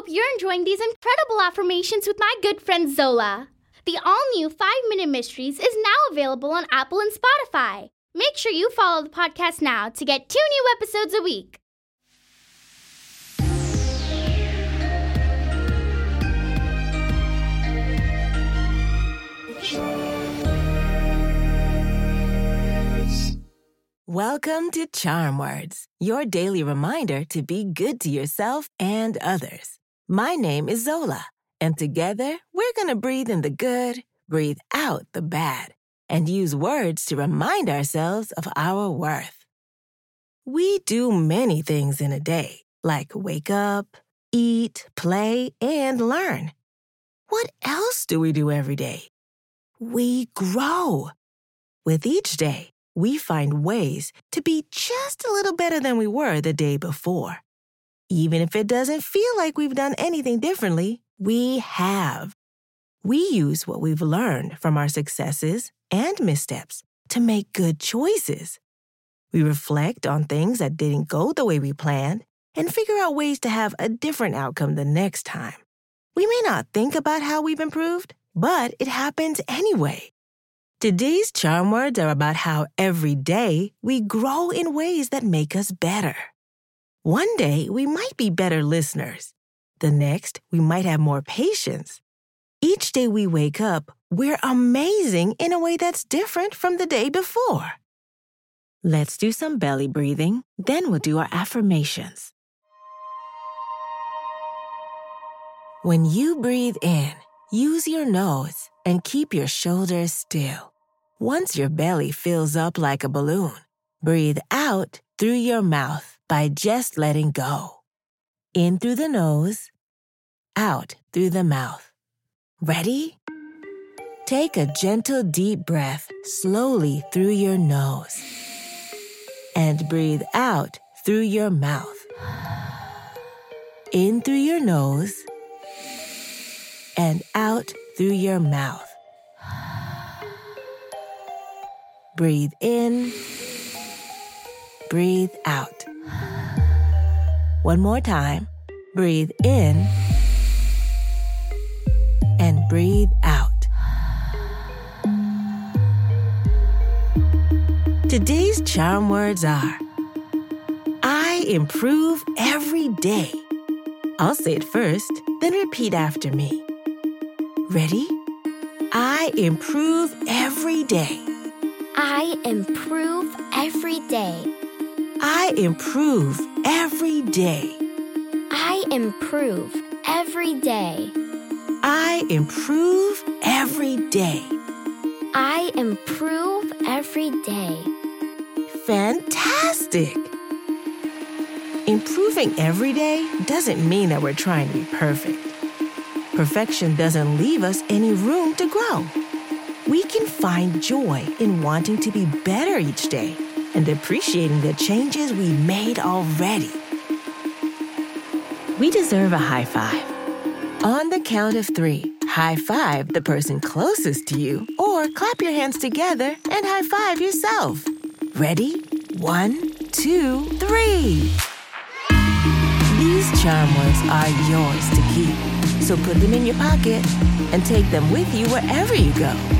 hope you're enjoying these incredible affirmations with my good friend Zola. The all new 5 Minute Mysteries is now available on Apple and Spotify. Make sure you follow the podcast now to get two new episodes a week. Welcome to Charm Words, your daily reminder to be good to yourself and others. My name is Zola, and together we're going to breathe in the good, breathe out the bad, and use words to remind ourselves of our worth. We do many things in a day, like wake up, eat, play, and learn. What else do we do every day? We grow. With each day, we find ways to be just a little better than we were the day before. Even if it doesn't feel like we've done anything differently, we have. We use what we've learned from our successes and missteps to make good choices. We reflect on things that didn't go the way we planned and figure out ways to have a different outcome the next time. We may not think about how we've improved, but it happens anyway. Today's charm words are about how every day we grow in ways that make us better. One day we might be better listeners. The next, we might have more patience. Each day we wake up, we're amazing in a way that's different from the day before. Let's do some belly breathing, then we'll do our affirmations. When you breathe in, use your nose and keep your shoulders still. Once your belly fills up like a balloon, breathe out through your mouth by just letting go. In through the nose, out through the mouth. Ready? Take a gentle deep breath slowly through your nose and breathe out through your mouth. In through your nose and out through your mouth. Breathe in. Breathe out. One more time. Breathe in. And breathe out. Today's charm words are I improve every day. I'll say it first, then repeat after me. Ready? I improve every day. I improve every day. I improve every day. I improve every day. I improve every day. I improve every day. Fantastic! Improving every day doesn't mean that we're trying to be perfect. Perfection doesn't leave us any room to grow we can find joy in wanting to be better each day and appreciating the changes we made already. We deserve a high five. On the count of three, high five the person closest to you, or clap your hands together and high five yourself. Ready? One, two, three. These charm words are yours to keep, so put them in your pocket and take them with you wherever you go.